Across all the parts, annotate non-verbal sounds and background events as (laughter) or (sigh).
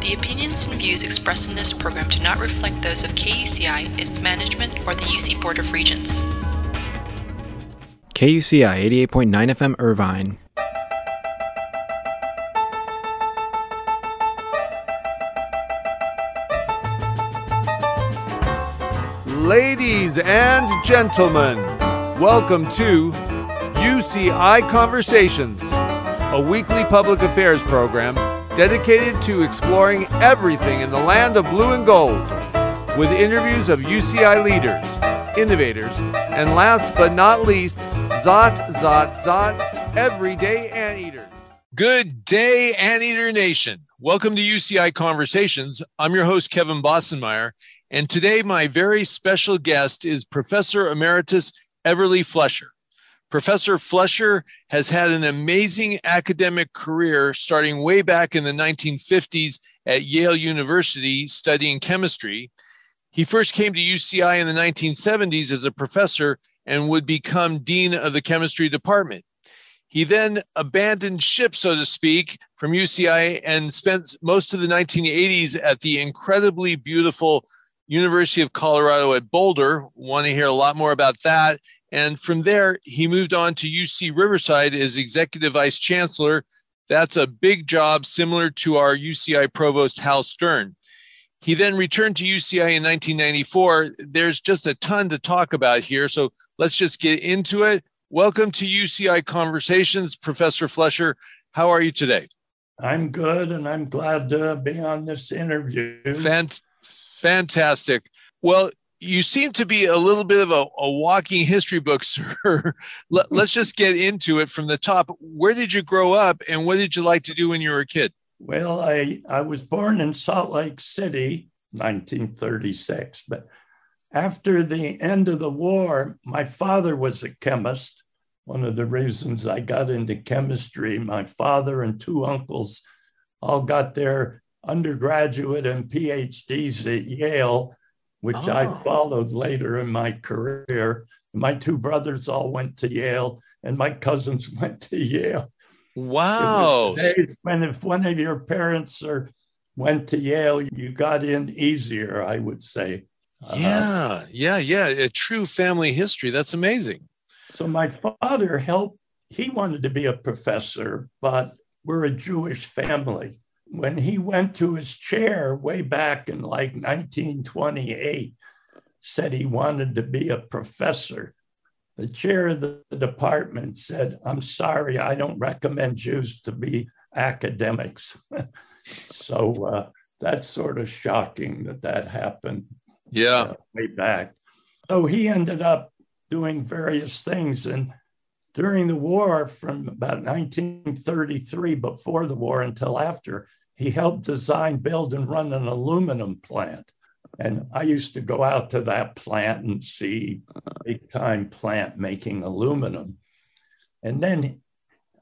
The opinions and views expressed in this program do not reflect those of KUCI, its management, or the UC Board of Regents. KUCI 88.9 FM Irvine. Ladies and gentlemen, welcome to UCI Conversations, a weekly public affairs program dedicated to exploring everything in the land of blue and gold, with interviews of UCI leaders, innovators, and last but not least, Zot, Zot, Zot, everyday anteaters. Good day, Anteater Nation. Welcome to UCI Conversations. I'm your host, Kevin Bossenmeyer, and today my very special guest is Professor Emeritus Everly Fleischer. Professor Fleischer has had an amazing academic career starting way back in the 1950s at Yale University studying chemistry. He first came to UCI in the 1970s as a professor and would become dean of the chemistry department. He then abandoned ship, so to speak, from UCI and spent most of the 1980s at the incredibly beautiful University of Colorado at Boulder. Want to hear a lot more about that. And from there, he moved on to UC Riverside as executive vice chancellor. That's a big job, similar to our UCI provost, Hal Stern. He then returned to UCI in 1994. There's just a ton to talk about here. So let's just get into it. Welcome to UCI Conversations, Professor Fleischer. How are you today? I'm good, and I'm glad to be on this interview. Fant- fantastic. Well, you seem to be a little bit of a, a walking history book, (laughs) sir. Let, us just get into it from the top. Where did you grow up, and what did you like to do when you were a kid? Well, I, I was born in Salt Lake City, 1936, but after the end of the war, my father was a chemist. One of the reasons I got into chemistry, my father and two uncles all got their undergraduate and PhDs at Yale, which oh. I followed later in my career. My two brothers all went to Yale, and my cousins (laughs) went to Yale. Wow. When if one of your parents or went to Yale, you got in easier, I would say. Uh, yeah, uh, yeah, yeah. A true family history. That's amazing. So my father helped, he wanted to be a professor, but we're a Jewish family. When he went to his chair way back in like 1928, said he wanted to be a professor the chair of the department said, I'm sorry, I don't recommend Jews to be academics. (laughs) so uh, that's sort of shocking that that happened. Yeah. Uh, way back. So he ended up doing various things. And during the war, from about 1933, before the war until after, he helped design, build, and run an aluminum plant. And I used to go out to that plant and see big time plant making aluminum. And then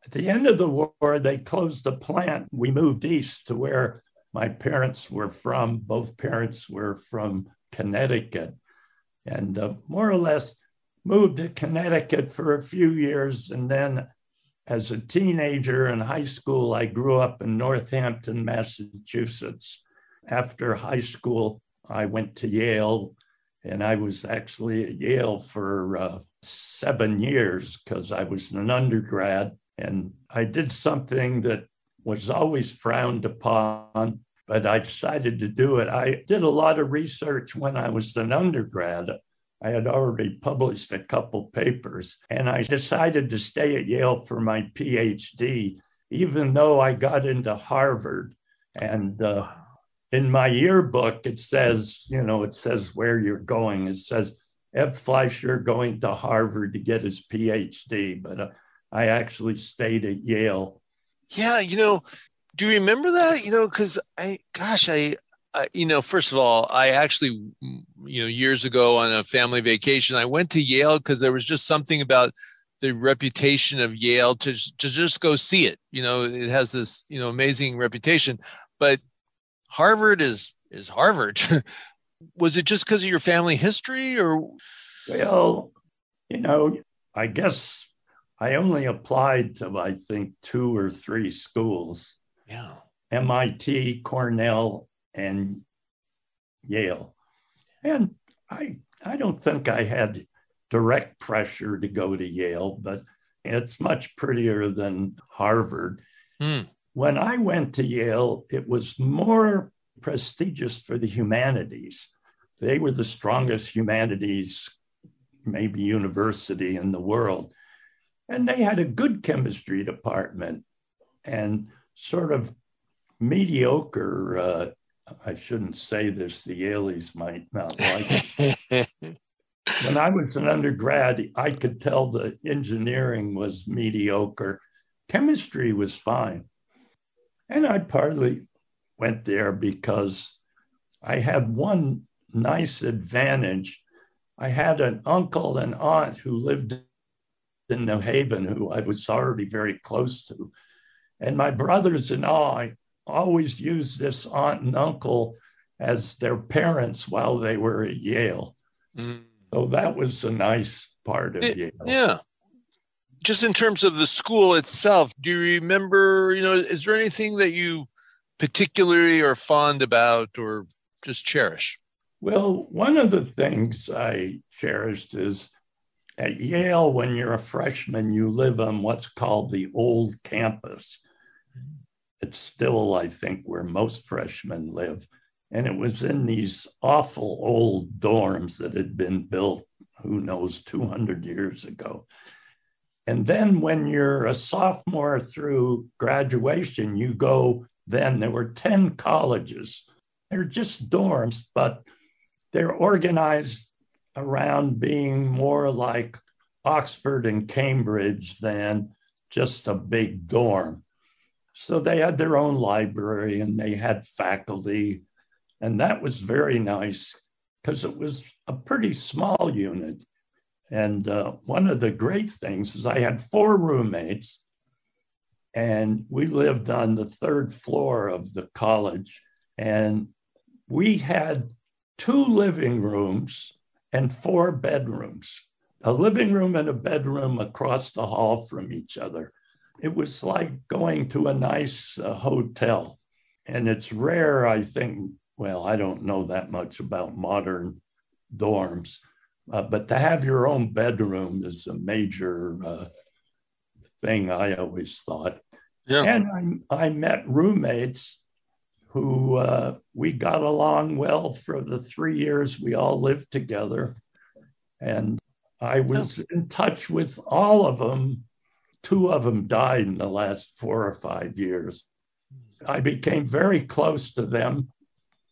at the end of the war, they closed the plant. We moved east to where my parents were from. Both parents were from Connecticut. And uh, more or less moved to Connecticut for a few years. And then as a teenager in high school, I grew up in Northampton, Massachusetts. After high school, I went to Yale and I was actually at Yale for uh, seven years because I was an undergrad. And I did something that was always frowned upon, but I decided to do it. I did a lot of research when I was an undergrad. I had already published a couple papers, and I decided to stay at Yale for my PhD, even though I got into Harvard. And uh, in my yearbook, it says, you know, it says where you're going. It says Ev Fleischer going to Harvard to get his PhD, but uh, I actually stayed at Yale. Yeah, you know, do you remember that? You know, because I, gosh, I, I, you know, first of all, I actually, you know, years ago on a family vacation, I went to Yale because there was just something about the reputation of Yale to to just go see it. You know, it has this you know amazing reputation, but Harvard is is Harvard. (laughs) was it just because of your family history or well, you know, I guess I only applied to I think two or three schools. Yeah. MIT, Cornell, and Yale. And I, I don't think I had direct pressure to go to Yale, but it's much prettier than Harvard. Mm. When I went to Yale, it was more prestigious for the humanities. They were the strongest humanities, maybe university in the world. And they had a good chemistry department and sort of mediocre. Uh, I shouldn't say this, the Yaleys might not like it. (laughs) when I was an undergrad, I could tell the engineering was mediocre. Chemistry was fine. And I partly went there because I had one nice advantage. I had an uncle and aunt who lived in New Haven who I was already very close to. And my brothers and I always used this aunt and uncle as their parents while they were at Yale. Mm. So that was a nice part of it, Yale. Yeah. Just in terms of the school itself, do you remember, you know, is there anything that you particularly are fond about or just cherish? Well, one of the things I cherished is at Yale, when you're a freshman, you live on what's called the old campus. It's still, I think, where most freshmen live. And it was in these awful old dorms that had been built, who knows, 200 years ago. And then when you're a sophomore through graduation, you go, then there were 10 colleges. They're just dorms, but they're organized around being more like Oxford and Cambridge than just a big dorm. So they had their own library and they had faculty. And that was very nice because it was a pretty small unit. And uh, one of the great things is I had four roommates, and we lived on the third floor of the college. And we had two living rooms and four bedrooms, a living room and a bedroom across the hall from each other. It was like going to a nice uh, hotel. And it's rare, I think, well, I don't know that much about modern dorms, uh, but to have your own bedroom is a major uh, thing, I always thought. Yeah. And I, I met roommates who uh, we got along well for the three years we all lived together. And I was in touch with all of them. Two of them died in the last four or five years. I became very close to them,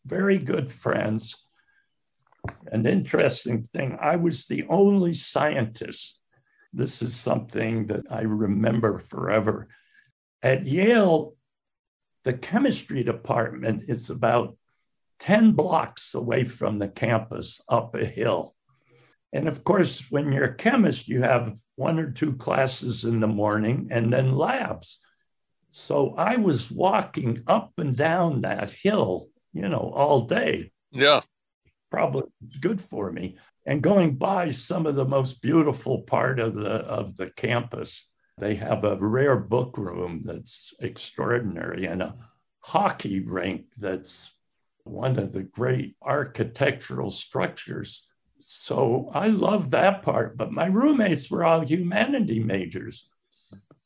very good friends. An interesting thing, I was the only scientist. This is something that I remember forever. At Yale, the chemistry department is about 10 blocks away from the campus up a hill. And of course, when you're a chemist, you have one or two classes in the morning and then labs. So I was walking up and down that hill, you know, all day. Yeah. Probably it's good for me. And going by some of the most beautiful part of the of the campus. They have a rare book room that's extraordinary and a hockey rink that's one of the great architectural structures. So I love that part, but my roommates were all humanity majors.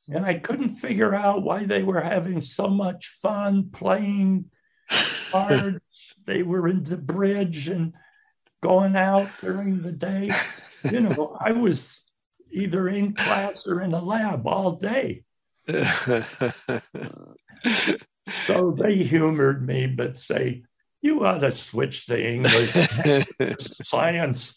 And I couldn't figure out why they were having so much fun playing (laughs) cards. they were in the bridge and going out during the day. You know, (laughs) I was either in class or in a lab all day. (laughs) so they humored me, but say, you ought to switch to English (laughs) science.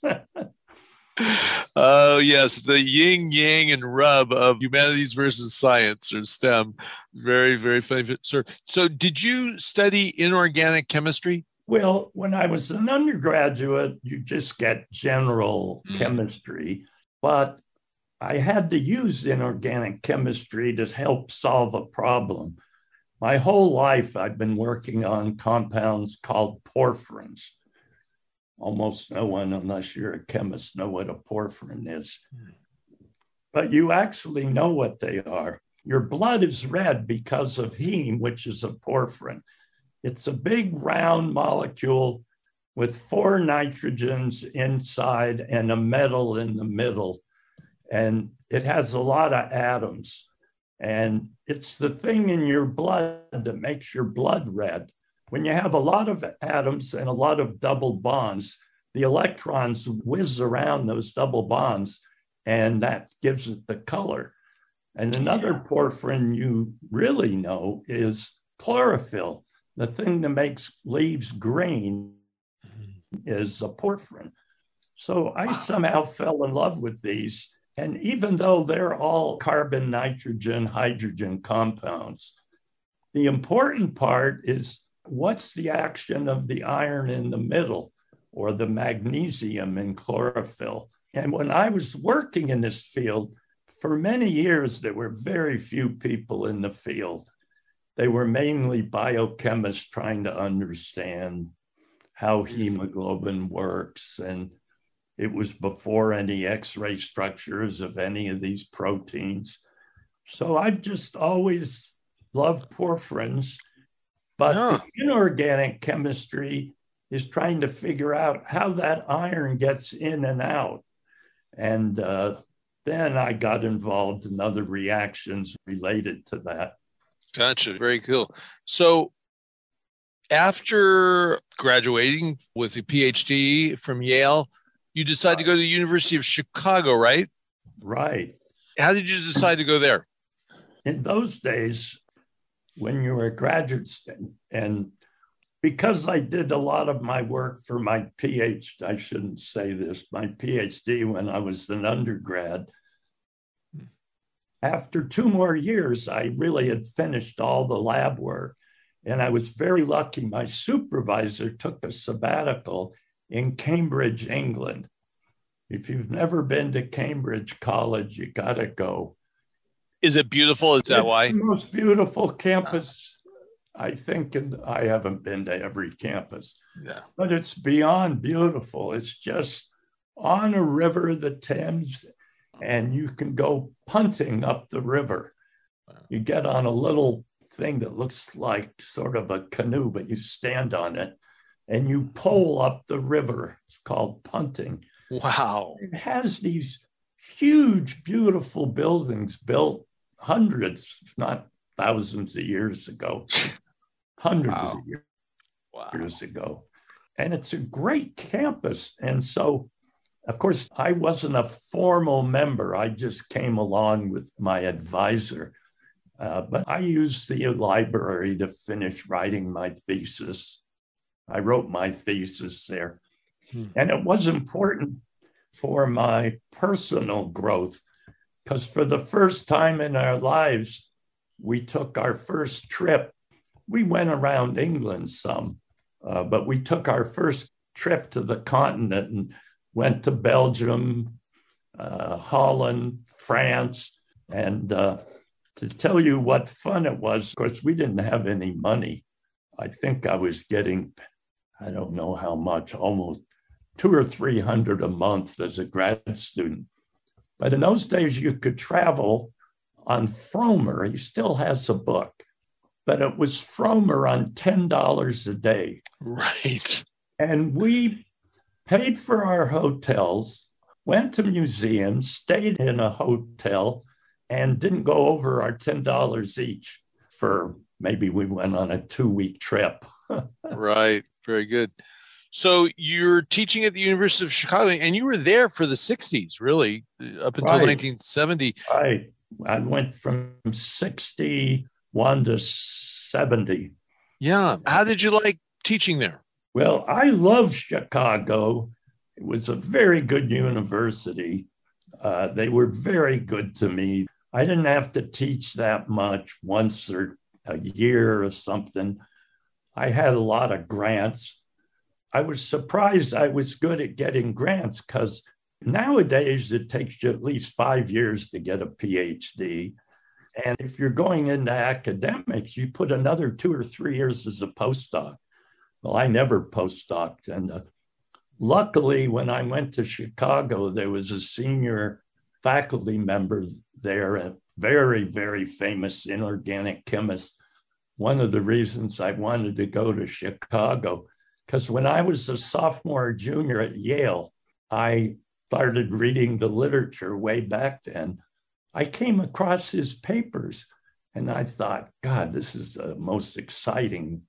Oh, uh, yes, the yin yang and rub of humanities versus science or STEM. Very, very funny, sir. So, did you study inorganic chemistry? Well, when I was an undergraduate, you just get general mm. chemistry, but I had to use inorganic chemistry to help solve a problem. My whole life, I've been working on compounds called porphyrins. Almost no one, unless you're a chemist, know what a porphyrin is. But you actually know what they are. your blood is red because of heme, which is a porphyrin. It's a big round molecule with four nitrogens inside and a metal in the middle. And it has a lot of atoms. And it's the thing in your blood that makes your blood red. When you have a lot of atoms and a lot of double bonds, the electrons whiz around those double bonds, and that gives it the color. And another porphyrin you really know is chlorophyll. The thing that makes leaves green mm-hmm. is a porphyrin. So I somehow fell in love with these. And even though they're all carbon, nitrogen, hydrogen compounds, the important part is what's the action of the iron in the middle or the magnesium in chlorophyll. And when I was working in this field, for many years, there were very few people in the field. They were mainly biochemists trying to understand how hemoglobin works. And it was before any X ray structures of any of these proteins. So I've just always loved porphyrins. But yeah. inorganic chemistry is trying to figure out how that iron gets in and out. And uh, then I got involved in other reactions related to that. Gotcha. Very cool. So after graduating with a PhD from Yale, you decided to go to the University of Chicago, right? Right. How did you decide to go there? In those days, when you were a graduate student, and because I did a lot of my work for my PhD, I shouldn't say this, my PhD when I was an undergrad. After two more years, I really had finished all the lab work. And I was very lucky. My supervisor took a sabbatical in Cambridge, England. If you've never been to Cambridge College, you got to go. Is it beautiful? Is that it's why? The most beautiful campus, I think, and I haven't been to every campus. Yeah. But it's beyond beautiful. It's just on a river, the Thames, and you can go punting up the river. You get on a little thing that looks like sort of a canoe, but you stand on it and you pole up the river. It's called punting. Wow. It has these huge, beautiful buildings built hundreds, if not thousands of years ago, (laughs) hundreds wow. of years, wow. years ago. And it's a great campus. And so, of course, I wasn't a formal member. I just came along with my advisor. Uh, but I used the library to finish writing my thesis. I wrote my thesis there. Hmm. And it was important for my personal growth because for the first time in our lives, we took our first trip. We went around England some, uh, but we took our first trip to the continent and went to Belgium, uh, Holland, France, and uh, to tell you what fun it was, of course, we didn't have any money. I think I was getting, I don't know how much, almost two or 300 a month as a grad student. But in those days, you could travel on Frommer. He still has a book, but it was Frommer on $10 a day. Right. And we paid for our hotels, went to museums, stayed in a hotel, and didn't go over our $10 each for maybe we went on a two week trip. Right. Very good. So you're teaching at the University of Chicago and you were there for the 60s, really, up until right. 1970. Right. I went from 61 to 70. Yeah. How did you like teaching there? Well, I love Chicago. It was a very good university. Uh, they were very good to me. I didn't have to teach that much once or a year or something. I had a lot of grants. I was surprised I was good at getting grants because nowadays it takes you at least five years to get a PhD. And if you're going into academics, you put another two or three years as a postdoc. Well, I never postdoced. And uh, luckily, when I went to Chicago, there was a senior faculty member there a very, very famous inorganic chemist. One of the reasons I wanted to go to Chicago, because when I was a sophomore or junior at Yale, I started reading the literature way back then. I came across his papers and I thought, God, this is the most exciting.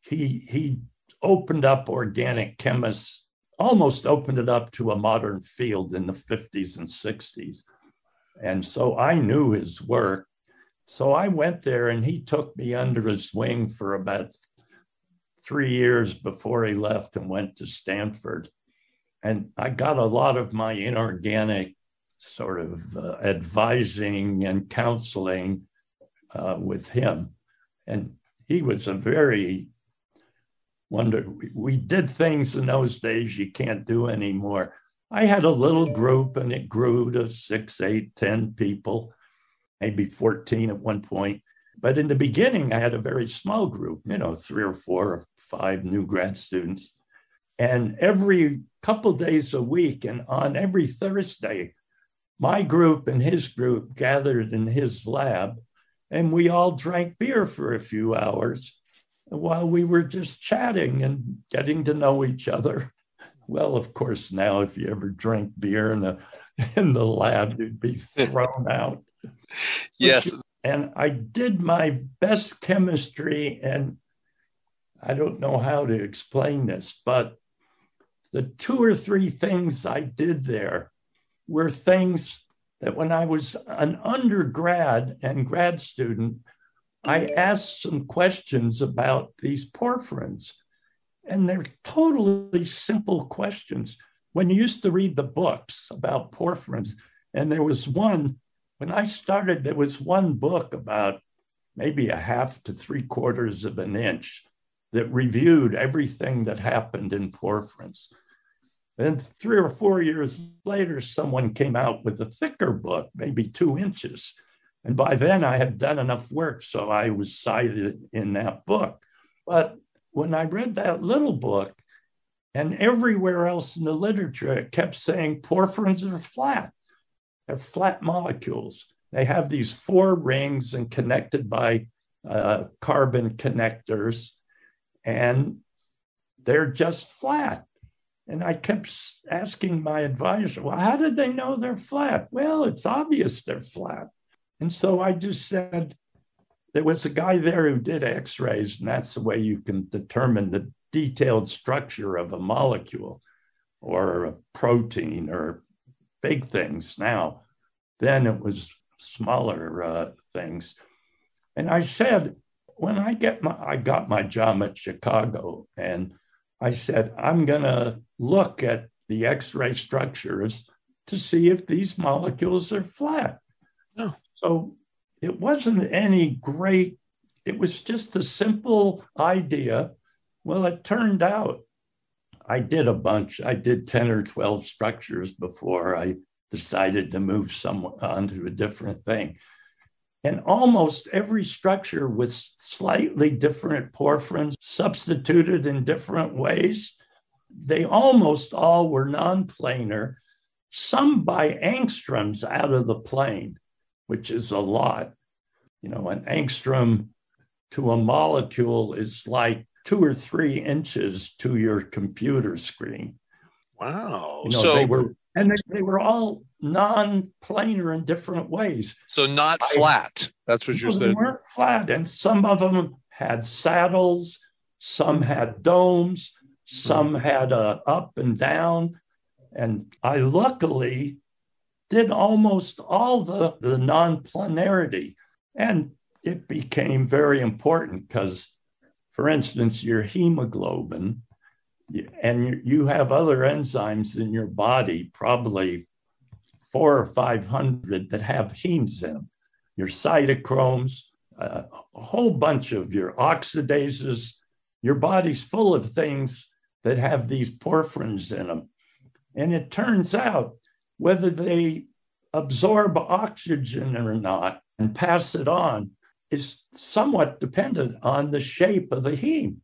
He, he opened up organic chemists, almost opened it up to a modern field in the 50s and 60s. And so I knew his work. So I went there and he took me under his wing for about three years before he left and went to Stanford. And I got a lot of my inorganic sort of uh, advising and counseling uh, with him. And he was a very wonder. We did things in those days you can't do anymore. I had a little group and it grew to six, eight, ten people, maybe 14 at one point. But in the beginning, I had a very small group, you know, three or four or five new grad students. And every couple days a week, and on every Thursday, my group and his group gathered in his lab, and we all drank beer for a few hours while we were just chatting and getting to know each other. Well, of course, now if you ever drink beer in the (laughs) in the lab, you'd be thrown out. Yes. And I did my best chemistry, and I don't know how to explain this, but the two or three things I did there were things that when I was an undergrad and grad student, I asked some questions about these porphyrins. And they're totally simple questions. When you used to read the books about porphyrins, and there was one, when I started, there was one book about maybe a half to three quarters of an inch that reviewed everything that happened in porphyrins. Then three or four years later, someone came out with a thicker book, maybe two inches. And by then I had done enough work, so I was cited in that book. But when I read that little book, and everywhere else in the literature, it kept saying porphyrins are flat. They're flat molecules. They have these four rings and connected by uh, carbon connectors, and they're just flat. And I kept asking my advisor, well, how did they know they're flat? Well, it's obvious they're flat. And so I just said, there was a guy there who did x rays, and that's the way you can determine the detailed structure of a molecule or a protein or big things now. Then it was smaller uh, things. And I said, when I get my, I got my job at Chicago, and I said, I'm going to look at the X ray structures to see if these molecules are flat. Oh. So it wasn't any great, it was just a simple idea. Well, it turned out I did a bunch. I did 10 or 12 structures before I decided to move some onto a different thing. And almost every structure with slightly different porphyrins substituted in different ways. They almost all were non planar, some by angstroms out of the plane, which is a lot. You know, an angstrom to a molecule is like two or three inches to your computer screen. Wow. You know, so they were and they, they were all non-planar in different ways. So not I, flat. That's what you're saying. They weren't flat, and some of them had saddles, some had domes, some mm-hmm. had a up and down, and I luckily did almost all the, the non-planarity, and it became very important because, for instance, your hemoglobin and you have other enzymes in your body, probably four or 500 that have hemes in them. Your cytochromes, uh, a whole bunch of your oxidases. Your body's full of things that have these porphyrins in them. And it turns out whether they absorb oxygen or not and pass it on is somewhat dependent on the shape of the heme.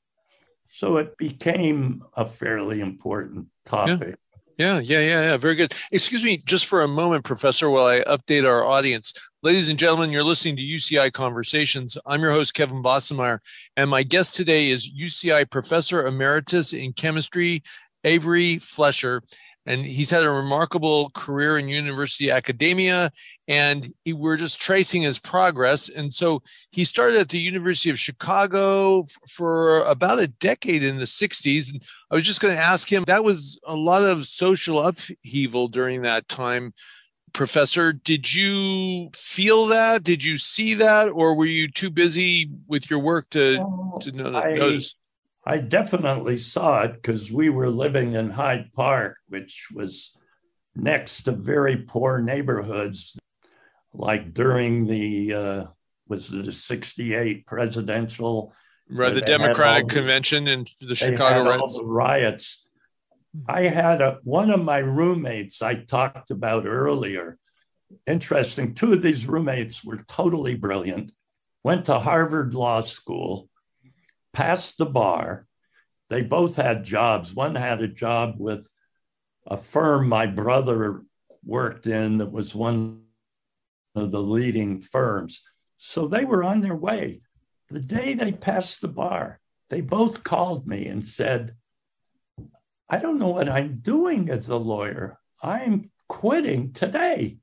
So it became a fairly important topic. Yeah, yeah, yeah, yeah. Very good. Excuse me just for a moment, Professor, while I update our audience. Ladies and gentlemen, you're listening to UCI Conversations. I'm your host, Kevin Bossenmeyer, and my guest today is UCI Professor Emeritus in Chemistry, Avery Fleischer and he's had a remarkable career in university academia and he, we're just tracing his progress. And so he started at the university of chicago for about a decade in the 60s and i was just going to ask him that was a lot of social upheaval during that time professor. Did you feel that? Did you see that? Or were you too busy with your work to, Oh, to notice I definitely saw it because we were living in Hyde Park, which was next to very poor neighborhoods. Like during the uh, was the '68 presidential, right the democratic the- convention in the chicago all the riots. I had a, one of my roommates I talked about earlier. Interesting. Two of these roommates were totally brilliant. Went to Harvard Law School passed the bar. They both had jobs. One had a job with a firm my brother worked in that was one of the leading firms. So they were on their way. The day they passed the bar, they both called me and said, I don't know what I'm doing as a lawyer. I'm quitting today.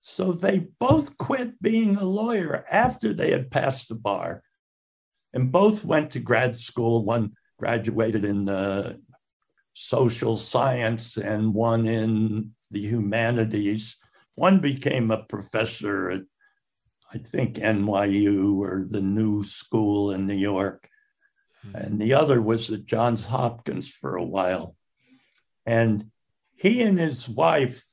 So they both quit being a lawyer after they had passed the bar and both went to grad school. One graduated in uh, social science and one in the humanities. One became a professor at, I think, NYU or the New School in New York. And the other was at Johns Hopkins for a while. And he and his wife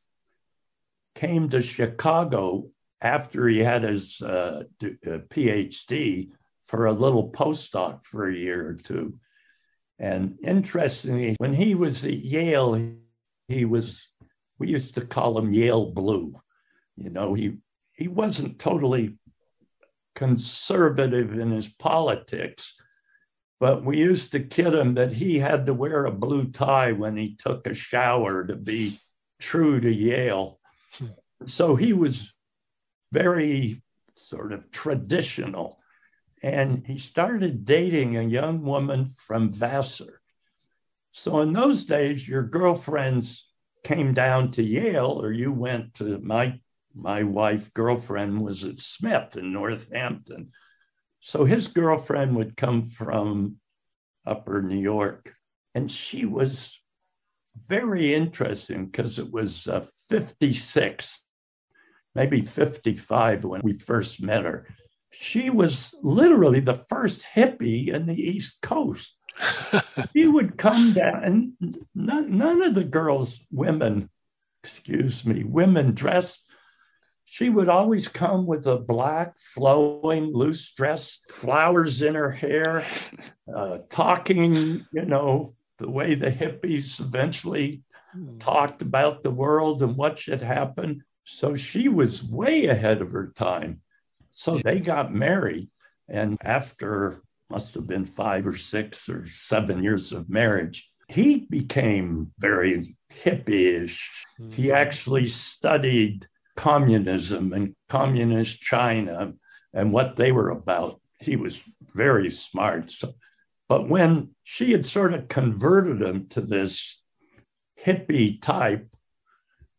came to Chicago after he had his uh, d- uh, PhD for a little postdoc for a year or two. And interestingly, when he was at Yale, he was, we used to call him Yale Blue. You know, he, he wasn't totally conservative in his politics, but we used to kid him that he had to wear a blue tie when he took a shower to be true to Yale. Hmm. So he was very sort of traditional and he started dating a young woman from Vassar. So in those days, your girlfriends came down to Yale, or you went to my my wife girlfriend was at Smith in Northampton. So his girlfriend would come from upper New York, and she was very interesting because it was uh, 56, maybe 55 when we first met her she was literally the first hippie in the East Coast. (laughs) she would come down, and none, none of the girls, women, excuse me, women dressed. She would always come with a black, flowing, loose dress, flowers in her hair, uh, talking, you know, the way the hippies eventually talked about the world and what should happen. So she was way ahead of her time. So they got married. And after must have been five or six or seven years of marriage, he became very hippie-ish. He mm-hmm. actually studied communism and communist China and what they were about. He was very smart. So, but when she had sort of converted him to this hippie type,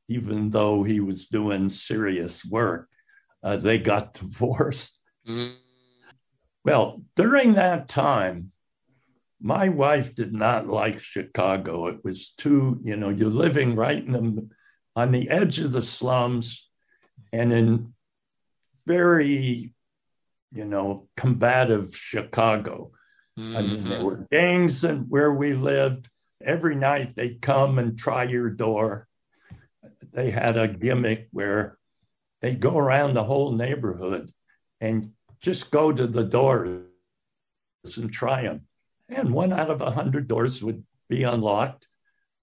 even though he was doing serious work, uh, they got (laughs) divorced. Mm. Well, during that time, my wife did not like Chicago. It was too, you know, you're living right in the on the edge of the slums and in very, you know, combative Chicago. I mean, there Mhm. were gangs and where we lived. Every night they'd come and try your door. They had a gimmick where they'd go around the whole neighborhood and just go to the doors and try them. And one out of a hundred doors would be unlocked,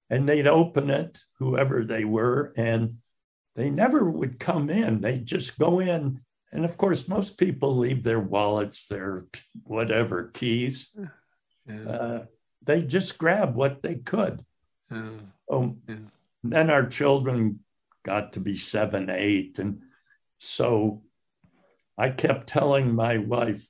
and they'd open it, whoever they were, and they never would come in. They'd just go in. And of course, most people leave their wallets, their whatever keys. Yeah, Uh, they just grab what they could. yeah. Oh, yeah. then our children got to be seven, eight. And so I kept telling my wife,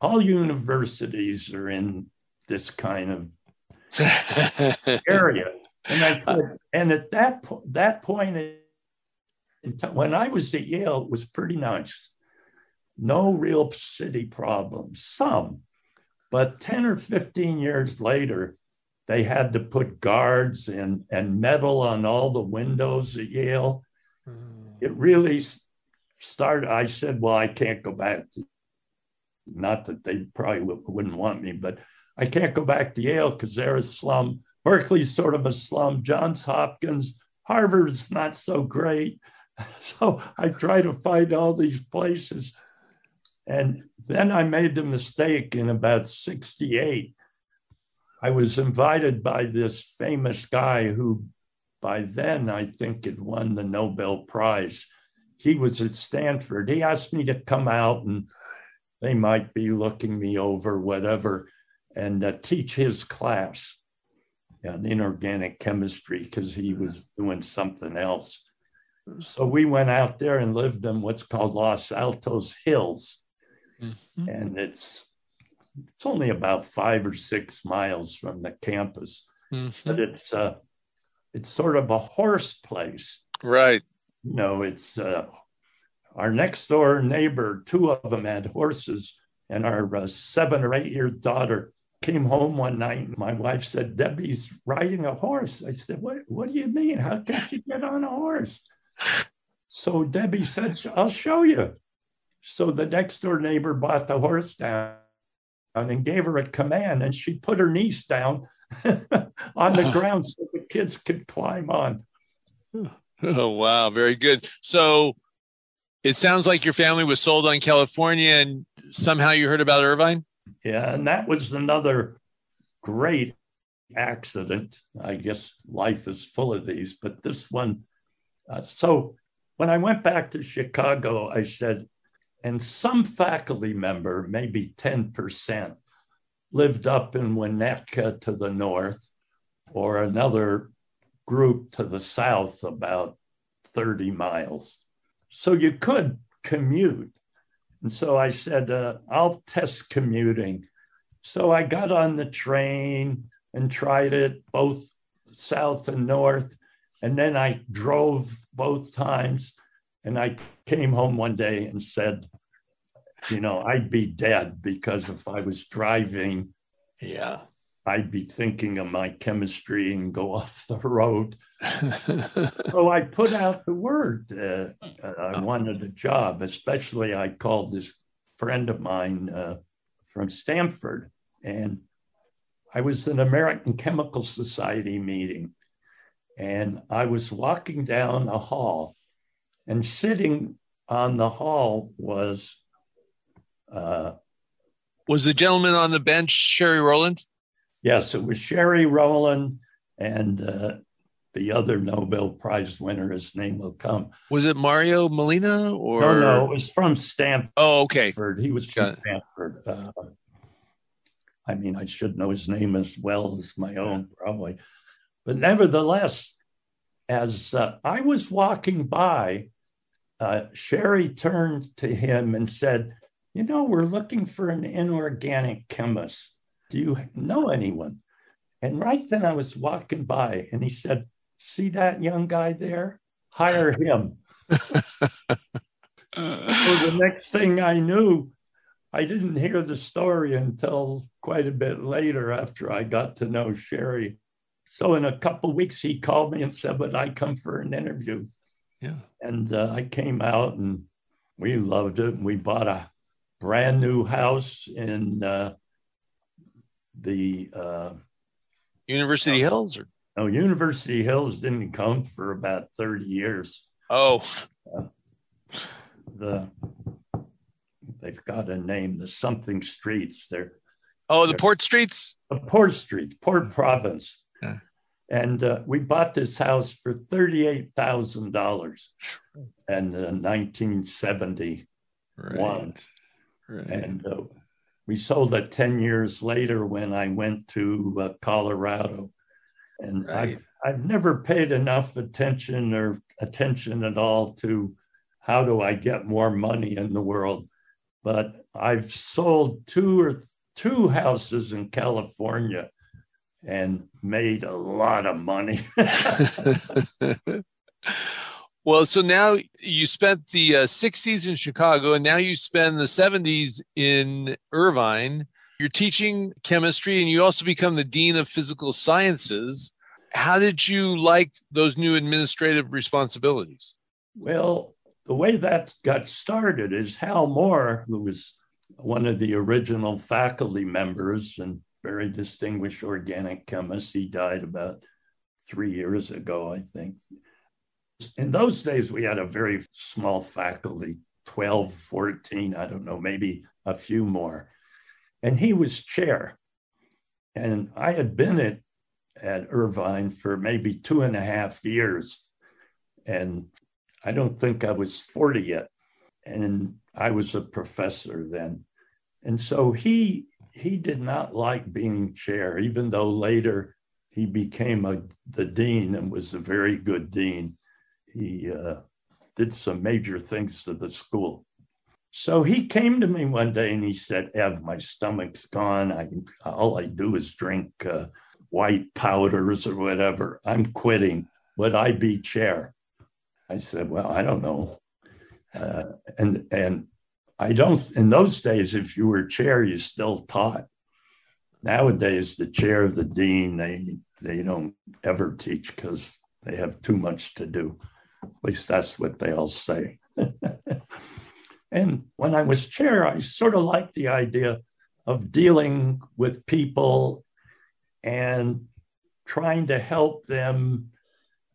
all universities are in this kind of (laughs) area. And I said, (laughs) and at that po- that point, when I was at Yale, it was pretty nice. No real city problems, some, but 10 or 15 years later, they had to put guards and, and metal on all the windows at Yale. Mm. It really started. I said, Well, I can't go back not that they probably w- wouldn't want me, but I can't go back to Yale because they're a slum. Berkeley's sort of a slum. Johns Hopkins, Harvard's not so great. (laughs) So I try to find all these places. And then I made the mistake in about 68. I was invited by this famous guy who, by then, I think had won the Nobel Prize. He was at Stanford. He asked me to come out and they might be looking me over, whatever, and uh, teach his class in inorganic chemistry because he was doing something else. So we went out there and lived in what's called Los Altos Hills. Mm-hmm. And it's it's only about five or six miles from the campus. Mm-hmm. But it's uh it's sort of a horse place. Right. You know, it's uh our next door neighbor, two of them had horses, and our uh, seven or eight year daughter came home one night and my wife said, Debbie's riding a horse. I said, What, what do you mean? How can she get on a horse? So Debbie said, I'll show you. So the next door neighbor bought the horse down and gave her a command, and she put her niece down (laughs) on the (laughs) ground so the kids could climb on. (laughs) Oh, wow. Very good. So it sounds like your family was sold on California and somehow you heard about Irvine? Yeah. And that was another great accident. I guess life is full of these, but this one. Uh, so when I went back to Chicago, I said, and some faculty member, maybe 10%, lived up in Winnetka to the north, or another group to the south, about 30 miles. So you could commute. And so I said, uh, I'll test commuting. So I got on the train and tried it both south and north. And then I drove both times. And I came home one day and said, you know, I'd be dead because if I was driving, yeah, I'd be thinking of my chemistry and go (laughs) off the road. (laughs) so I put out the word. Uh, uh, I wanted a job, especially I called this friend of mine uh, from Stanford, and I was at an American Chemical Society meeting, and I was walking down a hall, and sitting on the hall was. Uh, was the gentleman on the bench Sherry Rowland? Yes, it was Sherry Rowland and uh, the other Nobel Prize winner. His name will come. Was it Mario Molina or no? No, it was from Stanford. Oh, okay. He was from Stanford. Uh, I mean, I should know his name as well as my own, probably. But nevertheless, as uh, I was walking by, uh, Sherry turned to him and said, You know, we're looking for an inorganic chemist. Do you know anyone? And right then I was walking by and he said, See that young guy there? Hire him. (laughs) so the next thing I knew, I didn't hear the story until quite a bit later after I got to know Sherry. So in a couple weeks, he called me and said, Would I come for an interview? Yeah. And uh, I came out and we loved it. We bought a brand new house in uh, the uh, University uh, Hills or no University Hills didn't come for about 30 years. Oh. Uh, the they've got a name, the something streets. They're Oh, the Port Streets? The Port Streets, Port Province. Yeah. And uh, we bought this house for $38,000 in uh, 1971. Right. right. And uh, we sold it 10 years later when I went to uh, Colorado. And right. I've never paid enough attention or attention at all to how do I get more money in the world. But I've sold two or th- two houses in California and made a lot of money. (laughs) (laughs) (laughs) well, so now you spent the uh, 60s in Chicago and now you spend the 70s in Irvine. You're teaching chemistry and you also become the Dean of Physical Sciences. How did you like those new administrative responsibilities? Well, the way that got started is Hal Moore, who was one of the original faculty members and very distinguished organic chemist. He died about three years ago, I think. In those days, we had a very small faculty 12, 14, I don't know, maybe a few more. And he was chair. And I had been at, at Irvine for maybe two and a half years. And I don't think I was 40 yet. And I was a professor then. And so he he did not like being chair, even though later he became a, the dean and was a very good dean. He uh, did some major things to the school. So he came to me one day and he said, Ev, my stomach's gone. I, all I do is drink uh, white powders or whatever. I'm quitting. Would I be chair? I said, Well, I don't know. Uh, and, and I don't, in those days, if you were chair, you still taught. Nowadays, the chair of the dean, they, they don't ever teach because they have too much to do. At least that's what they all say. (laughs) and when I was chair, I sort of liked the idea of dealing with people and trying to help them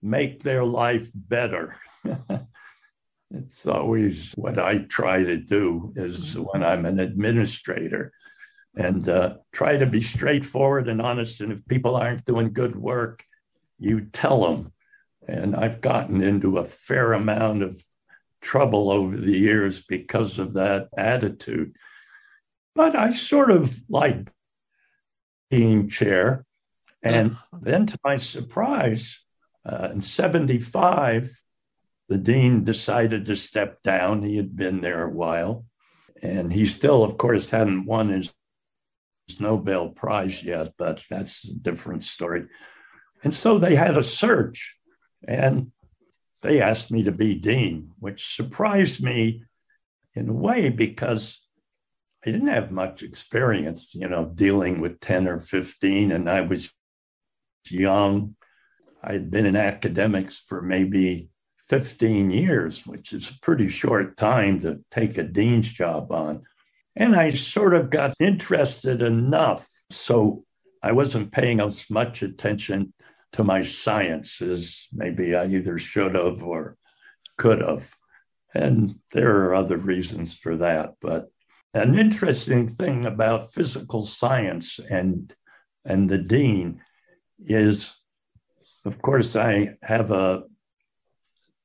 make their life better. (laughs) it's always what I try to do is when I'm an administrator and uh, try to be straightforward and honest. And if people aren't doing good work, you tell them. And I've gotten into a fair amount of trouble over the years because of that attitude. But I sort of like being chair. And then to my surprise, uh, in 75, the dean decided to step down. He had been there a while. And he still, of course, hadn't won his, his Nobel Prize yet, but that's a different story. And so they had a search and they asked me to be dean, which surprised me in a way because I didn't have much experience, you know, dealing with 10 or 15, and I was young. I had been in academics for maybe 15 years, which is a pretty short time to take a dean's job on. And I sort of got interested enough. So I wasn't paying as much attention to my science as maybe I either should have or could have. And there are other reasons for that. But an interesting thing about physical science and, and the dean is, of course, I have a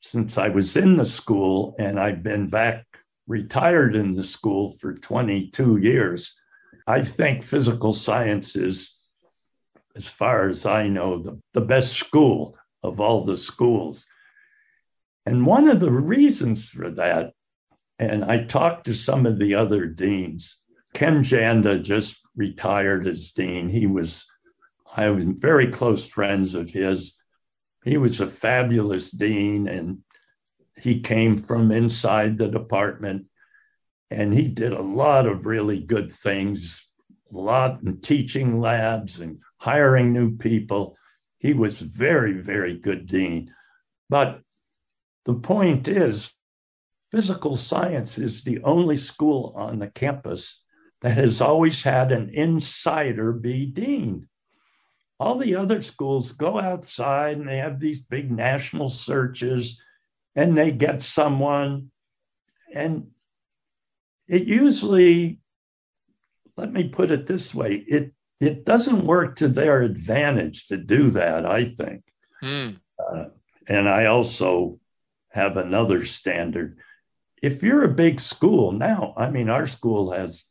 since I was in the school and I've been back retired in the school for 22 years. I think physical science is, as far as I know, the, the best school of all the schools. And one of the reasons for that, and I talked to some of the other deans, Ken Janda just retired as dean. He was, I was very close friends of his he was a fabulous dean and he came from inside the department and he did a lot of really good things a lot in teaching labs and hiring new people. He was very very good dean. But the point is physical science is the only school on the campus that has always had an insider be dean. All the other schools go outside and they have these big national searches and they get someone. And it usually, let me put it this way, it it doesn't work to their advantage to do that, I think. Mm. Uh, and I also have another standard. If you're a big school now, I mean, our school has,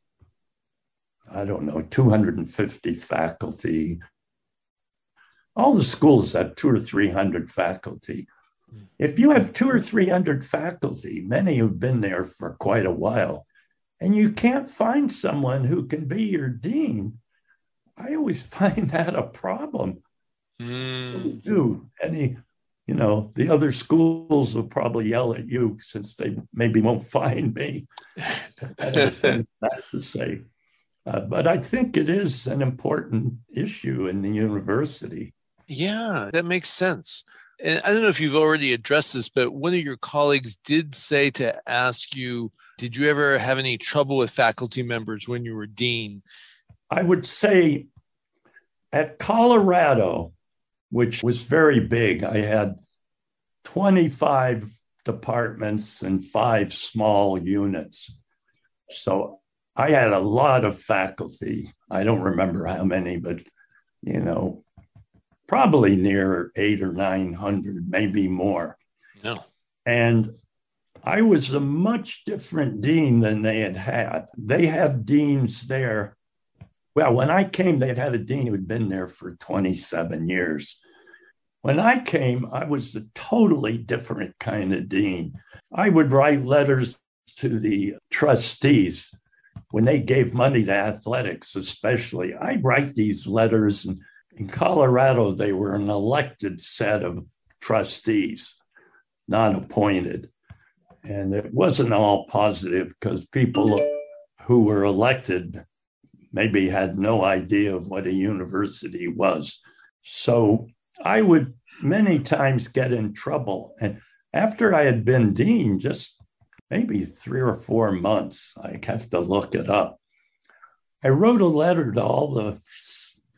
I don't know, 250 faculty, all the schools have two or 300 faculty. If you have two or 300 faculty, many who've been there for quite a while, and you can't find someone who can be your dean, I always (laughs) find that a problem. Mm. Do any, you know, the other schools will probably yell at you since they maybe won't (laughs) find me. that to say. Uh, but I think it is an important issue in the university. Yeah, that makes sense. And I don't know if you've already addressed this, but one of your colleagues did say to ask you, did you ever have any trouble with faculty members when you were dean? I would say at Colorado, which was very big, I had 25 departments and five small units. So I had a lot of faculty. I don't remember how many, but you know, probably near eight or 900, maybe more. No. And I was a much different dean than they had had. They had deans there. Well, when I came, they'd had a dean who'd been there for 27 years. When I came, I was a totally different kind of dean. I would write letters to the trustees when they gave money to athletics, especially. I'd write these letters and in Colorado, they were an elected set of trustees, not appointed. And it wasn't all positive because people who were elected maybe had no idea of what a university was. So I would many times get in trouble. And after I had been dean, just maybe three or four months, I have to look it up. I wrote a letter to all the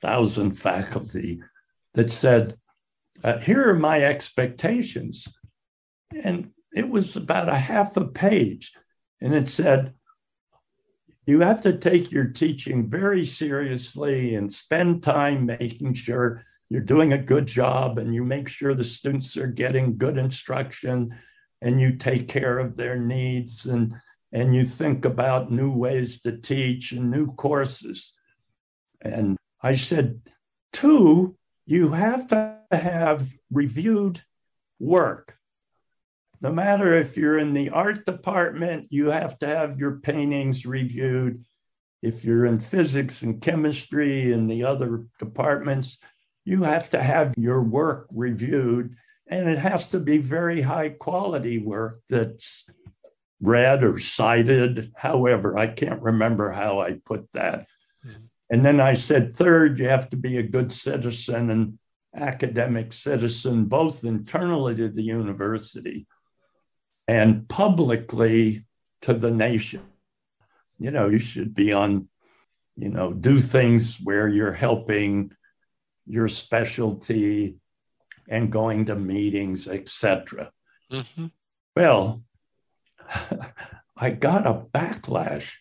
thousand faculty that said, uh, Here are my expectations. And it was about a half a page. And it said, You have to take your teaching very seriously and spend time making sure you're doing a good job and you make sure the students are getting good instruction and you take care of their needs and and you think about new ways to teach and new courses and I said, two, you have to have reviewed work. No matter if you're in the art department, you have to have your paintings reviewed. If you're in physics and chemistry and the other departments, you have to have your work reviewed. And it has to be very high quality work that's read or cited. However, I can't remember how I put that. Mm-hmm. And then I said, third, you have to be a good citizen and academic citizen, both internally to the university and publicly to the nation. You know, you should be on, you know, do things where you're helping your specialty and going to meetings, etc. Mm-hmm. Well, (laughs) I got a backlash.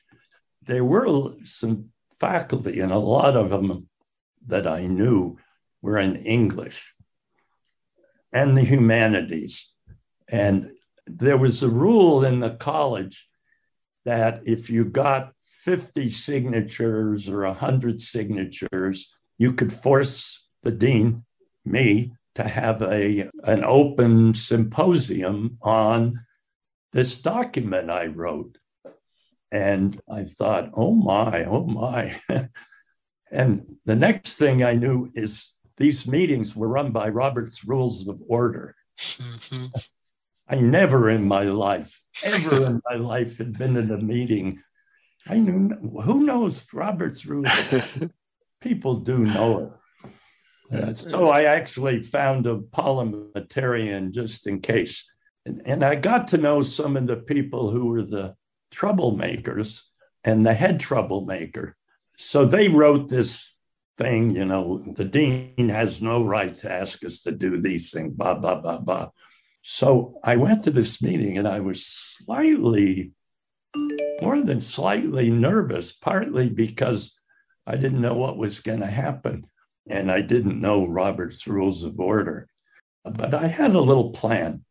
There were some faculty, and a lot of them that I knew were in English and the humanities. And there was a rule in the college that if you got 50 signatures or 100 signatures, you could force the dean, me, to have a, an open symposium on this document I wrote. And I thought, oh my, oh my. (laughs) and the next thing I knew is these meetings were run by Robert's Rules of Order. Mm-hmm. I never in my life, ever in my life, had been in a meeting. I knew who knows Robert's Rules. (laughs) People do know it. Uh, so I actually found a parliamentarian just in case. And, and I got to know some of the people who were the troublemakers and the head troublemaker. So they wrote this thing, you know, the dean has no right to ask us to do these things, blah, blah, blah, blah. So I went to this meeting and I was slightly, more than slightly nervous, partly because I didn't know what was going to happen and I didn't know Robert's Rules of Order. But I had a little plan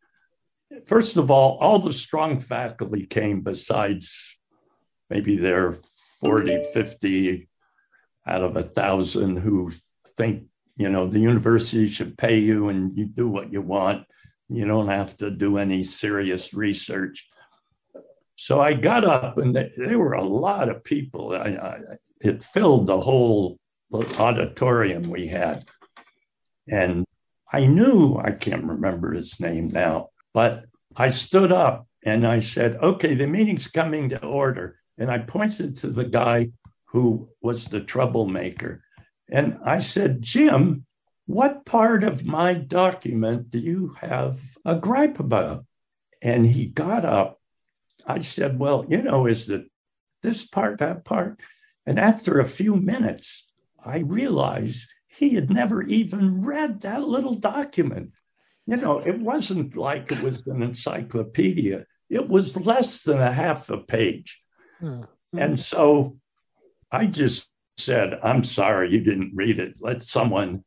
first of all, all the strong faculty came besides maybe there are 40, 50 out of a thousand who think, you know, the university should pay you and you do what you want. You don't have to do any serious research. So I got up, and there were a lot of people. I, I, it filled the whole auditorium we had. And I knew, I can't remember his name now, but I stood up and I said, okay, the meeting's coming to order. And I pointed to the guy who was the troublemaker. And I said, Jim, what part of my document do you have a gripe about? And he got up. I said, Well, you know, is it this part, that part? And after a few minutes, I realized he had never even read that little document. You know, it wasn't like it was an encyclopedia, it was less than a half a page. Hmm. And so I just said, I'm sorry you didn't read it. Let someone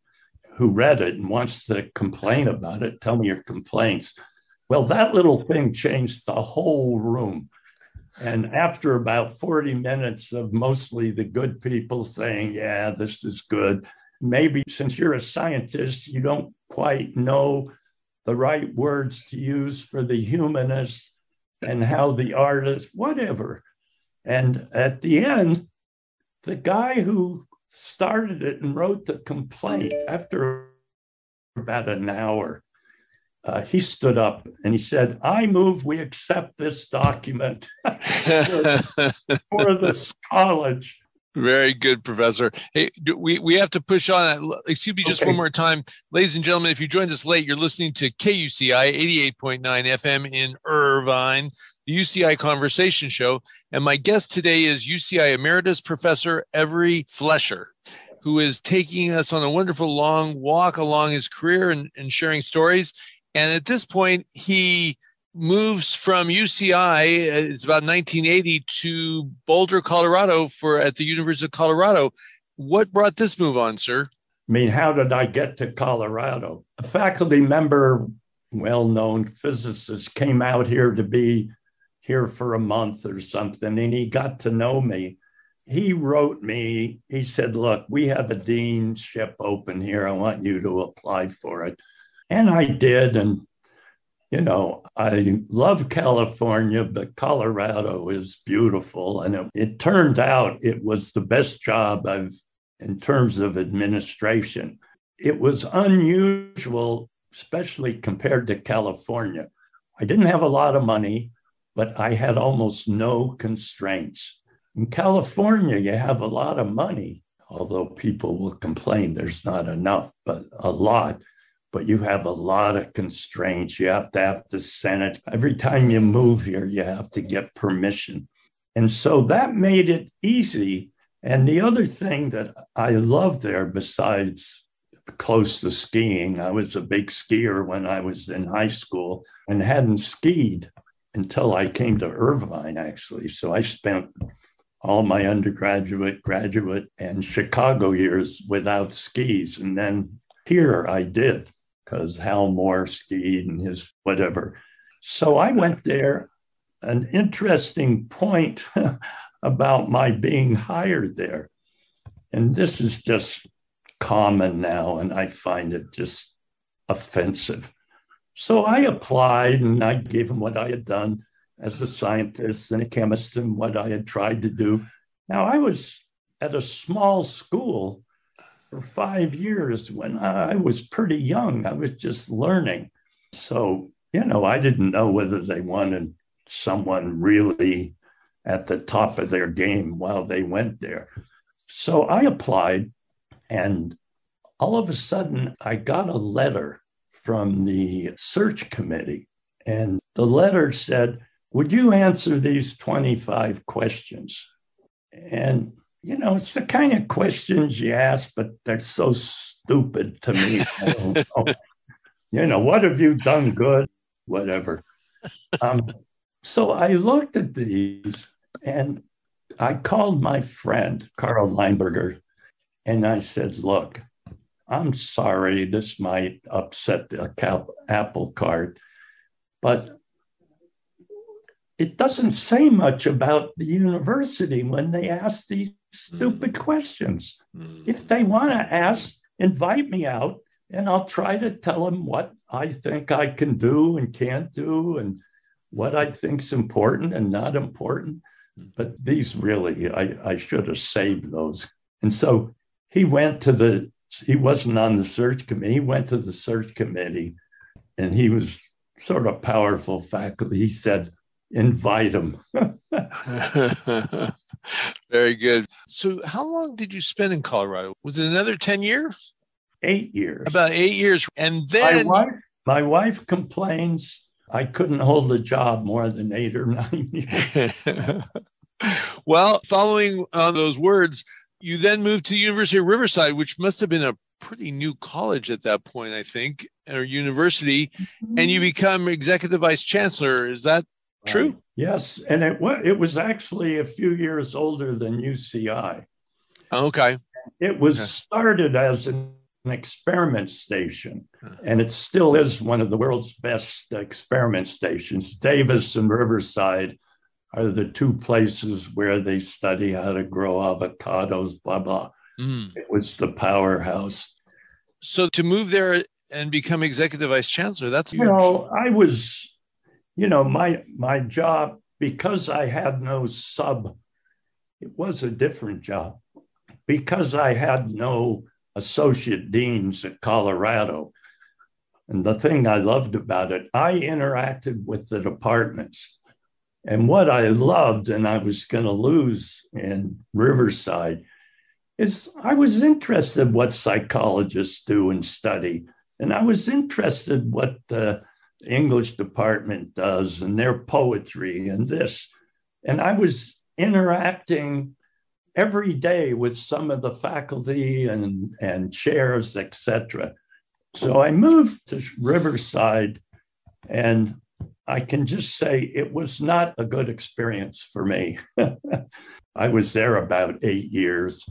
who read it and wants to complain about it tell me your complaints. Well, that little thing changed the whole room. And after about 40 minutes of mostly the good people saying, Yeah, this is good, maybe since you're a scientist, you don't quite know the right words to use for the humanist and how the artist, whatever. And at the end, the guy who started it and wrote the complaint after about an hour, uh, he stood up and he said, I move we accept this document (laughs) for this college. Very good, Professor. Hey, we, we have to push on. Excuse me just okay. one more time. Ladies and gentlemen, if you joined us late, you're listening to KUCI 88.9 FM in Irvine the UCI Conversation Show. And my guest today is UCI Emeritus Professor Everly Fleischer, who is taking us on a wonderful long walk along his career and, and sharing stories. And at this point, he moves from UCI, uh, it's about 1980, to Boulder, Colorado for at the University of Colorado. What brought this move on, sir? I mean, how did I get to Colorado? A faculty member, well known physicist, came out here to be here for a month or something, and he got to know me. He wrote me, he said, Look, we have a deanship open here. I want you to apply for it. And I did. And, you know, I love California, but Colorado is beautiful. And it, it turned out it was the best job I've, in terms of administration. It was unusual, especially compared to California. I didn't have a lot of money but I had almost no constraints. In California, you have a lot of money, although people will complain there's not enough, but a lot. But you have a lot of constraints. You have to have the Senate. Every time you move here, you have to get permission. And so that made it easy. And the other thing that I love there, besides close to skiing, I was a big skier when I was in high school and hadn't skied until I came to Irvine, actually. So I spent all my undergraduate, graduate, and Chicago years without skis. And then here I did because Hal Moore skied and his whatever. So I went there. An interesting point (laughs) about my being hired there. And this is just common now, and I find it just offensive. So I applied and I gave him what I had done as a scientist and a chemist and what I had tried to do. Now, I was at a small school for five years when I was pretty young. I was just learning. So, you know, I didn't know whether they wanted someone really at the top of their game while they went there. So I applied, and all of a sudden, I got a letter from the search committee. And the letter said, Would you answer these 25 questions? And, you know, it's the kind of questions you ask, but they're so stupid to me. know. (laughs) you know, what have you done good? Whatever. Um, so I looked at these and I called my friend, Carl Lineberger, and I said, Look, I'm sorry, this might upset the apple cart, but it doesn't say much about the university when they ask these stupid mm. questions. Mm. If they want to ask invite me out and I'll try to tell them what I think I can do and can't do and what I think's important and not important. But these really, I, I should have saved those. And so he went to the, he wasn't on the search committee, he went to the search committee and he was sort of powerful faculty. He said, invite him. (laughs) Very good. So, how long did you spend in Colorado? Was it another 10 years? Eight years. About eight years. And then. My wife, my wife complains I couldn't hold a job more than eight or nine years. (laughs) well, following on those words, you then moved to the University of Riverside, which must have been a pretty new college at that point, I think, or university, mm-hmm. and you become executive vice chancellor. Is that true? Yes, and it was it was actually a few years older than UCI. Okay. It was okay. started as an experiment station, and it still is one of the world's best experiment stations. Davis and Riverside are the two places where they study how to grow avocados, blah, blah. Mm. It was the powerhouse. So to move there and become executive vice chancellor, that's you know, I was, you know, my my job because I had no sub, it was a different job. Because I had no associate deans at Colorado. And the thing I loved about it, I interacted with the departments. And what I loved, and I was going to lose in Riverside, is I was interested what psychologists do and study. And I was interested what the English department does and their poetry and this. And I was interacting every day with some of the faculty and, and chairs, etc. So I moved to Riverside and I can just say it was not a good experience for me. (laughs) I was there about eight years.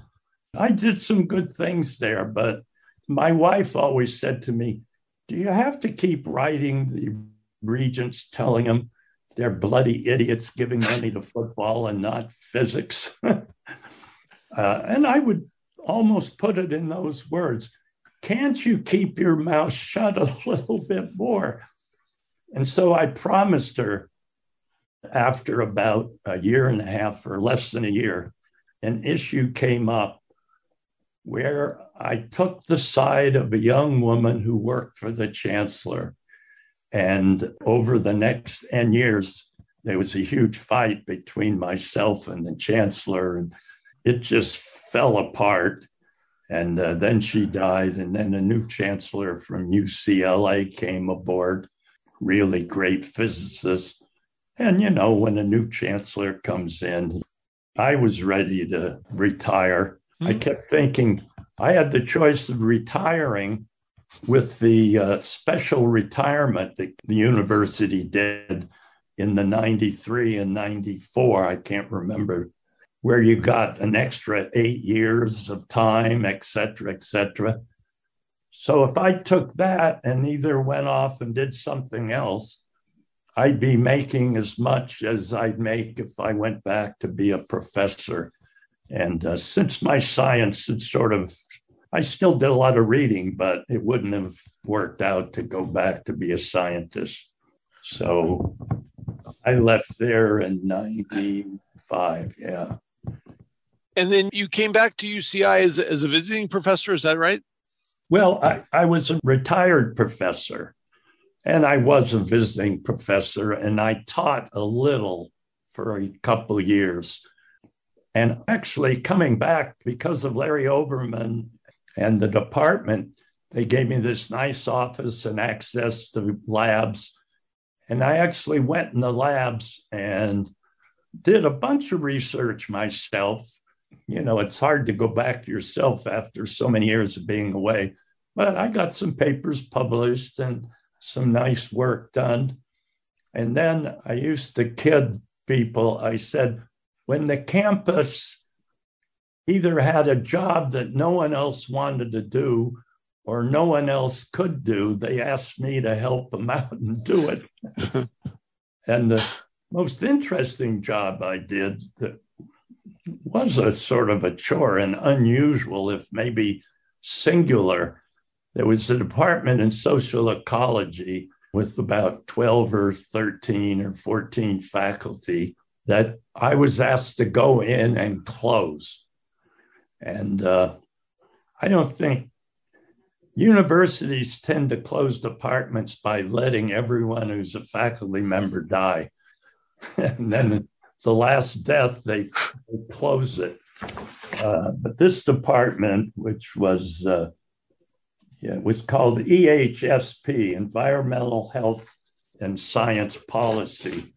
I did some good things there, but my wife always said to me, Do you have to keep writing the regents telling them they're bloody idiots giving money to football and not physics? (laughs) uh, and I would almost put it in those words Can't you keep your mouth shut a little bit more? And so I promised her after about a year and a half or less than a year, an issue came up where I took the side of a young woman who worked for the chancellor. And over the next 10 years, there was a huge fight between myself and the chancellor, and it just fell apart. And uh, then she died, and then a new chancellor from UCLA came aboard really great physicist. And, you know, when a new chancellor comes in, I was ready to retire. Mm-hmm. I hmm. kept thinking I had the choice of retiring with the uh, special retirement that the university did in the 93 and 94. I can't remember where you got an extra eight years of time, et cetera, et cetera. So if I took that and either went off and did something else, I'd be making as much as I'd make if I went back to be a professor. And uh, since my science had sort of, I still did a lot of reading, but it wouldn't have worked out to go back to be a scientist. So I left there in 95. Yeah. And then you came back to UCI as, as a visiting professor, is that right? Well, I, I was a retired professor and I was a visiting professor and I taught a little for a couple years. And actually, coming back because of Larry Overman and the department, they gave me this nice office and access to labs. And I actually went in the labs and did a bunch of research myself. You know, it's hard to go back yourself after so many years of being away. But I got some papers published and some nice work done. And then I used to kid people. I said, when the campus either had a job that no one else wanted to do or no one else could do, they asked me to help them (laughs) out and do it. (laughs) and the most interesting job I did that was a sort of a chore and unusual, if maybe singular. There was a department in social ecology with about 12 or 13 or 14 faculty that I was asked to go in and close. And uh, I don't think universities tend to close departments by letting everyone who's a faculty member die. (laughs) and then the last death, they, they close it. Uh, but this department, which was uh, yeah, it was called EHSP, Environmental Health and Science Policy.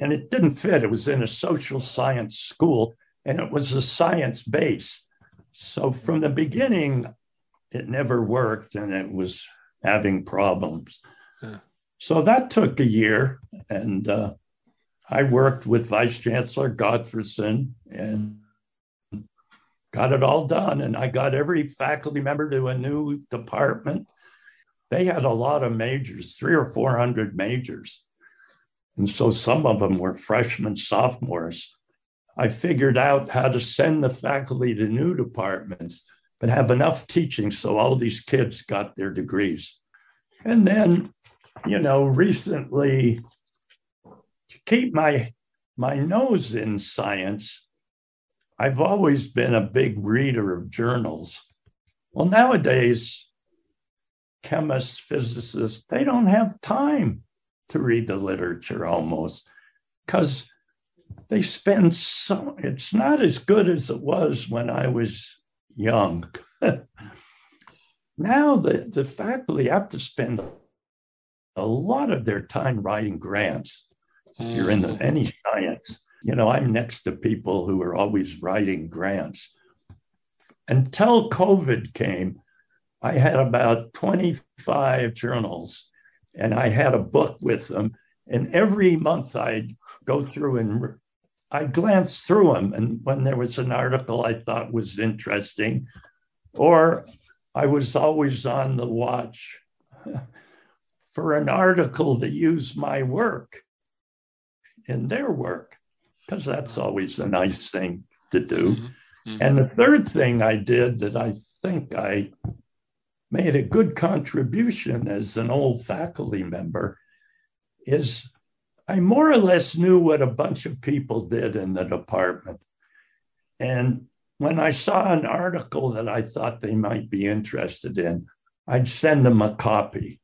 And it didn't fit. It was in a social science school and it was a science base. So from the beginning, it never worked and it was having problems. Yeah. So that took a year. And uh, I worked with Vice Chancellor Gottfredson and got it all done. And I got every faculty member to a new department. They had a lot of majors, three or 400 majors. And so some of them were freshmen, sophomores. I figured out how to send the faculty to new departments, but have enough teaching so all these kids got their degrees. And then, you know, recently, to keep my my nose in science, I've always been a big reader of journals. Well, nowadays, chemists, physicists, they don't have time to read the literature almost because they spend so, it's not as good as it was when I was young. (laughs) now the, the faculty have to spend a lot of their time writing grants. If you're in the, mm. any science, you know, I'm next to people who are always writing grants. Until COVID came, I had about 25 journals and I had a book with them. And every month I'd go through and I glanced through them. And when there was an article I thought was interesting, or I was always on the watch (laughs) for an article that used my work in their work because that's always a nice thing to do. Mm-hmm. Mm-hmm. And the third thing I did that I think I made a good contribution as an old faculty member is I more or less knew what a bunch of people did in the department. And when I saw an article that I thought they might be interested in, I'd send them a copy.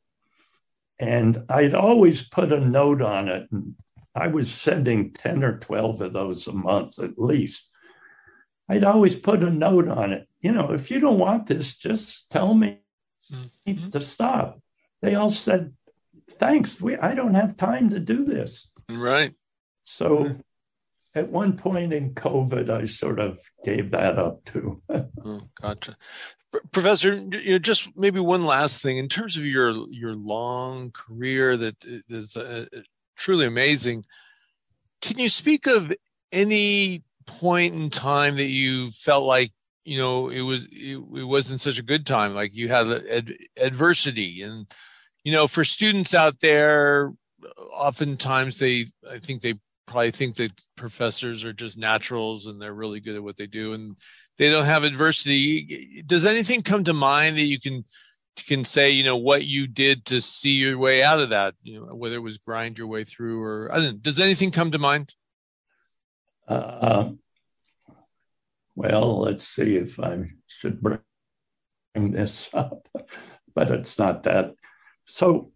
And I'd always put a note on it and I was sending 10 or 12 of those a month at least. I'd always put a note on it. You know, if you don't want this, just tell me mm-hmm. needs to stop. They all said, thanks. We, I don't have time to do this. Right. So at one point in COVID, I sort of gave that up too. (laughs) oh, gotcha. Professor, you know, just maybe one last thing in terms of your your long career that is uh, truly amazing. Can you speak of any point in time that you felt like you know it was it, it wasn't such a good time like you had ad, adversity and you know for students out there oftentimes they i think they probably think that professors are just naturals and they're really good at what they do and they don't have adversity does anything come to mind that you can can say you know what you did to see your way out of that you know whether it was grind your way through or I don't does anything come to mind? Uh, well let's see if i should bring this up (laughs) but it's not that. So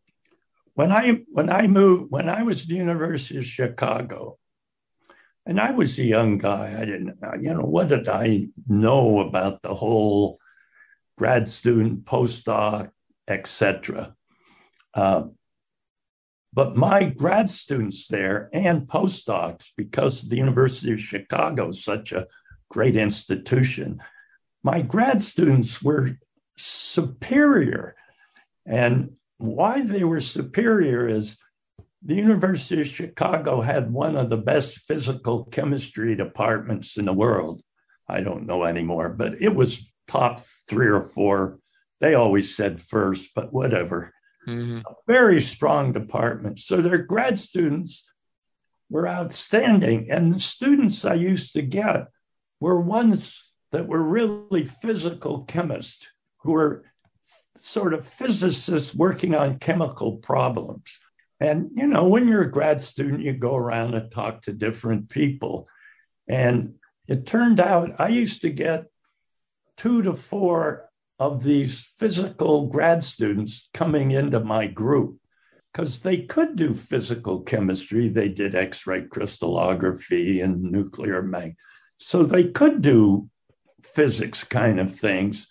when i when i moved when i was at the university of chicago and i was a young guy i didn't you know what did i know about the whole grad student, postdoc, etc. Uh, but my grad students there and postdocs, because the University of Chicago is such a great institution, my grad students were superior. And why they were superior is the University of Chicago had one of the best physical chemistry departments in the world. I don't know anymore, but it was top three or four. They always said first, but whatever. Mm-hmm. Very strong department. So their grad students were outstanding. And the students I used to get were ones that were really physical chemists who were sort of physicists working on chemical problems. And, you know, when you're a grad student, you go around and talk to different people. And it turned out I used to get two to four of these physical grad students coming into my group because they could do physical chemistry. They did X ray crystallography and nuclear mag. So they could do physics kind of things,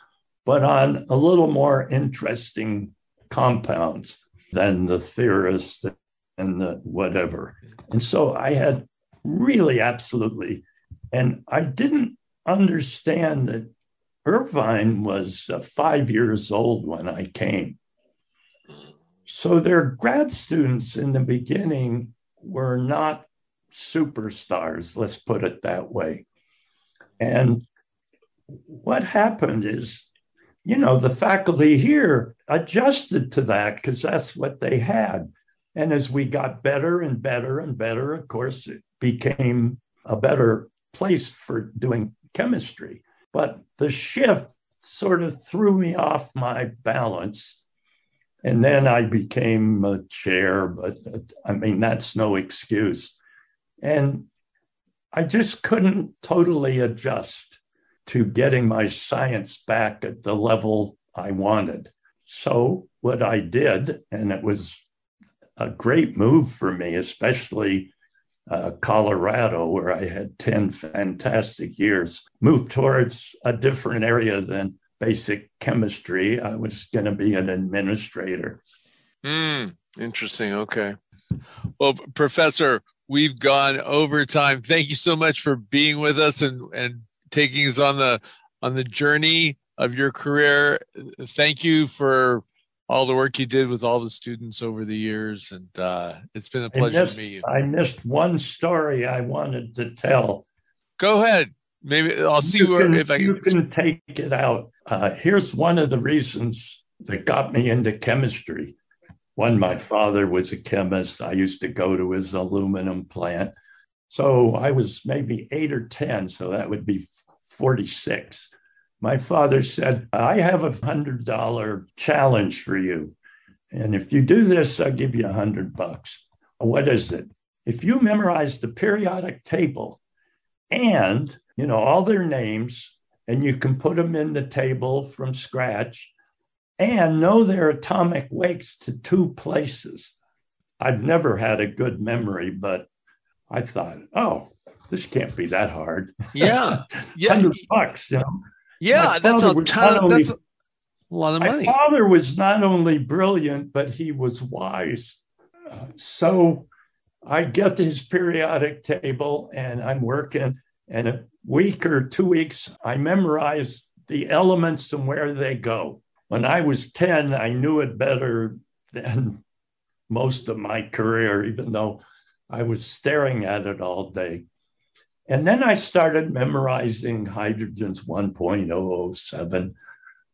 but on a little more interesting compounds than the theorists and the whatever. And so I had really absolutely, and I didn't understand that Irvine was uh, five years old when I came. So their grad students in the beginning were not superstars, let's put it that way. And what happened is, you know, the faculty here adjusted to that because that's what they had. And as we got better and better and better, of course, it became a better place for doing chemistry. But the shift sort of threw me off my balance. And then I became a chair, but uh, I mean, that's no excuse. And I just couldn't totally adjust to getting my science back at the level I wanted. So, what I did, and it was a great move for me, especially uh, Colorado, where I had 10 fantastic years, moved towards a different area than basic chemistry. I was going to be an administrator. Mm, interesting. Okay. Well, Professor, we've gone over time. Thank you so much for being with us and, and taking us on the on the journey of your career. Thank you for all the work you did with all the students over the years, and uh, it's been a pleasure missed, to meet you. I missed one story I wanted to tell. Go ahead. Maybe I'll see you where, can, if I can. You can take it out. Uh, here's one of the reasons that got me into chemistry. One, my father was a chemist. I used to go to his aluminum plant. So I was maybe eight or 10, so that would be 46 my father said, I have a hundred dollar challenge for you. And if you do this, I'll give you a hundred bucks. What is it? If you memorize the periodic table and, you know, all their names, and you can put them in the table from scratch and know their atomic weights to two places. I've never had a good memory, but I thought, oh, this can't be that hard. Yeah. (laughs) Yeah. 100 bucks, you know. Yeah, that's a ton. Only, that's a lot of money. My father was not only brilliant, but he was wise. Uh, so I get his periodic table and I'm working. And a week or two weeks, I memorize the elements and where they go. When I was 10, I knew it better than most of my career, even though I was staring at it all day. And then I started memorizing hydrogen's 1.007,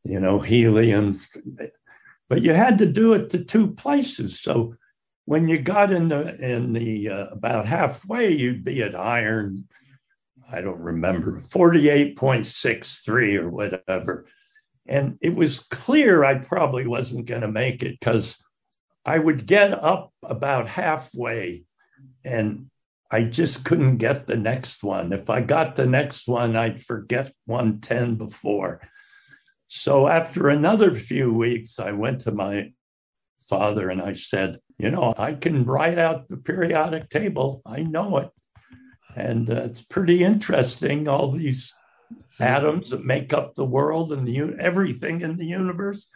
you know, helium's. But you had to do it to two places. So when you got in the in the uh, about halfway, you'd be at iron. I don't remember 48.63 or whatever. And it was clear I probably wasn't going to make it because I would get up about halfway and I just couldn't get the next one. If I got the next one, I'd forget 110 before. So after another few weeks, I went to my father and I said, You know, I can write out the periodic table. I know it. And uh, it's pretty interesting, all these atoms that make up the world and the everything in the universe.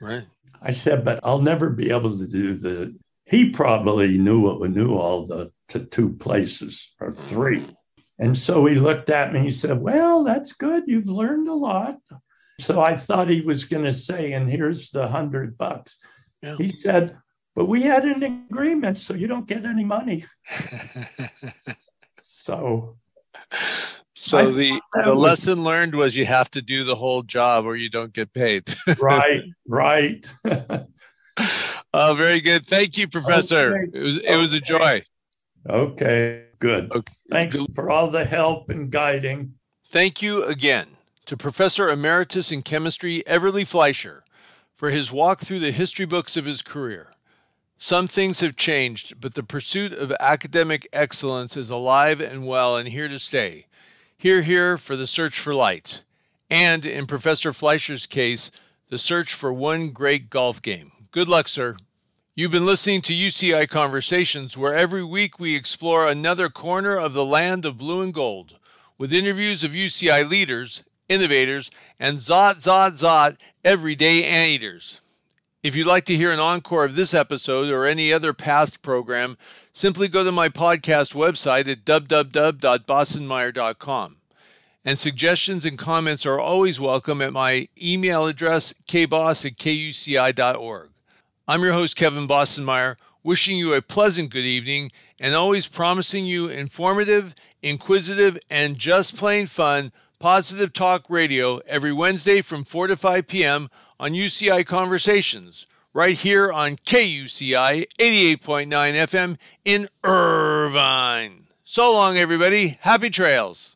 Right. I said, but I'll never be able to do the. He probably knew what knew all the to two places or three. And so he looked at me, he said, Well, that's good. You've learned a lot. So I thought he was going to say, And here's the hundred bucks. Yeah. He said, But we had an agreement, so you don't get any money. (laughs) so. So the the was, lesson learned was you have to do the whole job or you don't get paid. right, right. oh, (laughs) (laughs) very good. Thank you, Professor. Okay. It was it was a joy. Okay, good. Okay. Thanks for all the help and guiding. Thank you again to Professor Emeritus in Chemistry Everly Fleischer for his walk through the history books of his career. Some things have changed, but the pursuit of academic excellence is alive and well and here to stay. Here, here for the search for light. And in Professor Fleischer's case, the search for one great golf game. Good luck, sir. You've been listening to UCI Conversations, where every week we explore another corner of the land of blue and gold with interviews of UCI leaders, innovators, and Zot, Zot, Zot everyday anteaters. If you'd like to hear an encore of this episode or any other past program, simply go to my podcast website at www.bossenmeyer.com. And suggestions and comments are always welcome at my email address, kboss at kuci.org. I'm your host, Kevin Bossenmeyer, wishing you a pleasant good evening and always promising you informative, inquisitive, and just plain fun positive talk radio every Wednesday from 4 to 5 p.m on UCI Conversations, right here on KUCI 88.9 FM in Irvine. So long, everybody. Happy trails.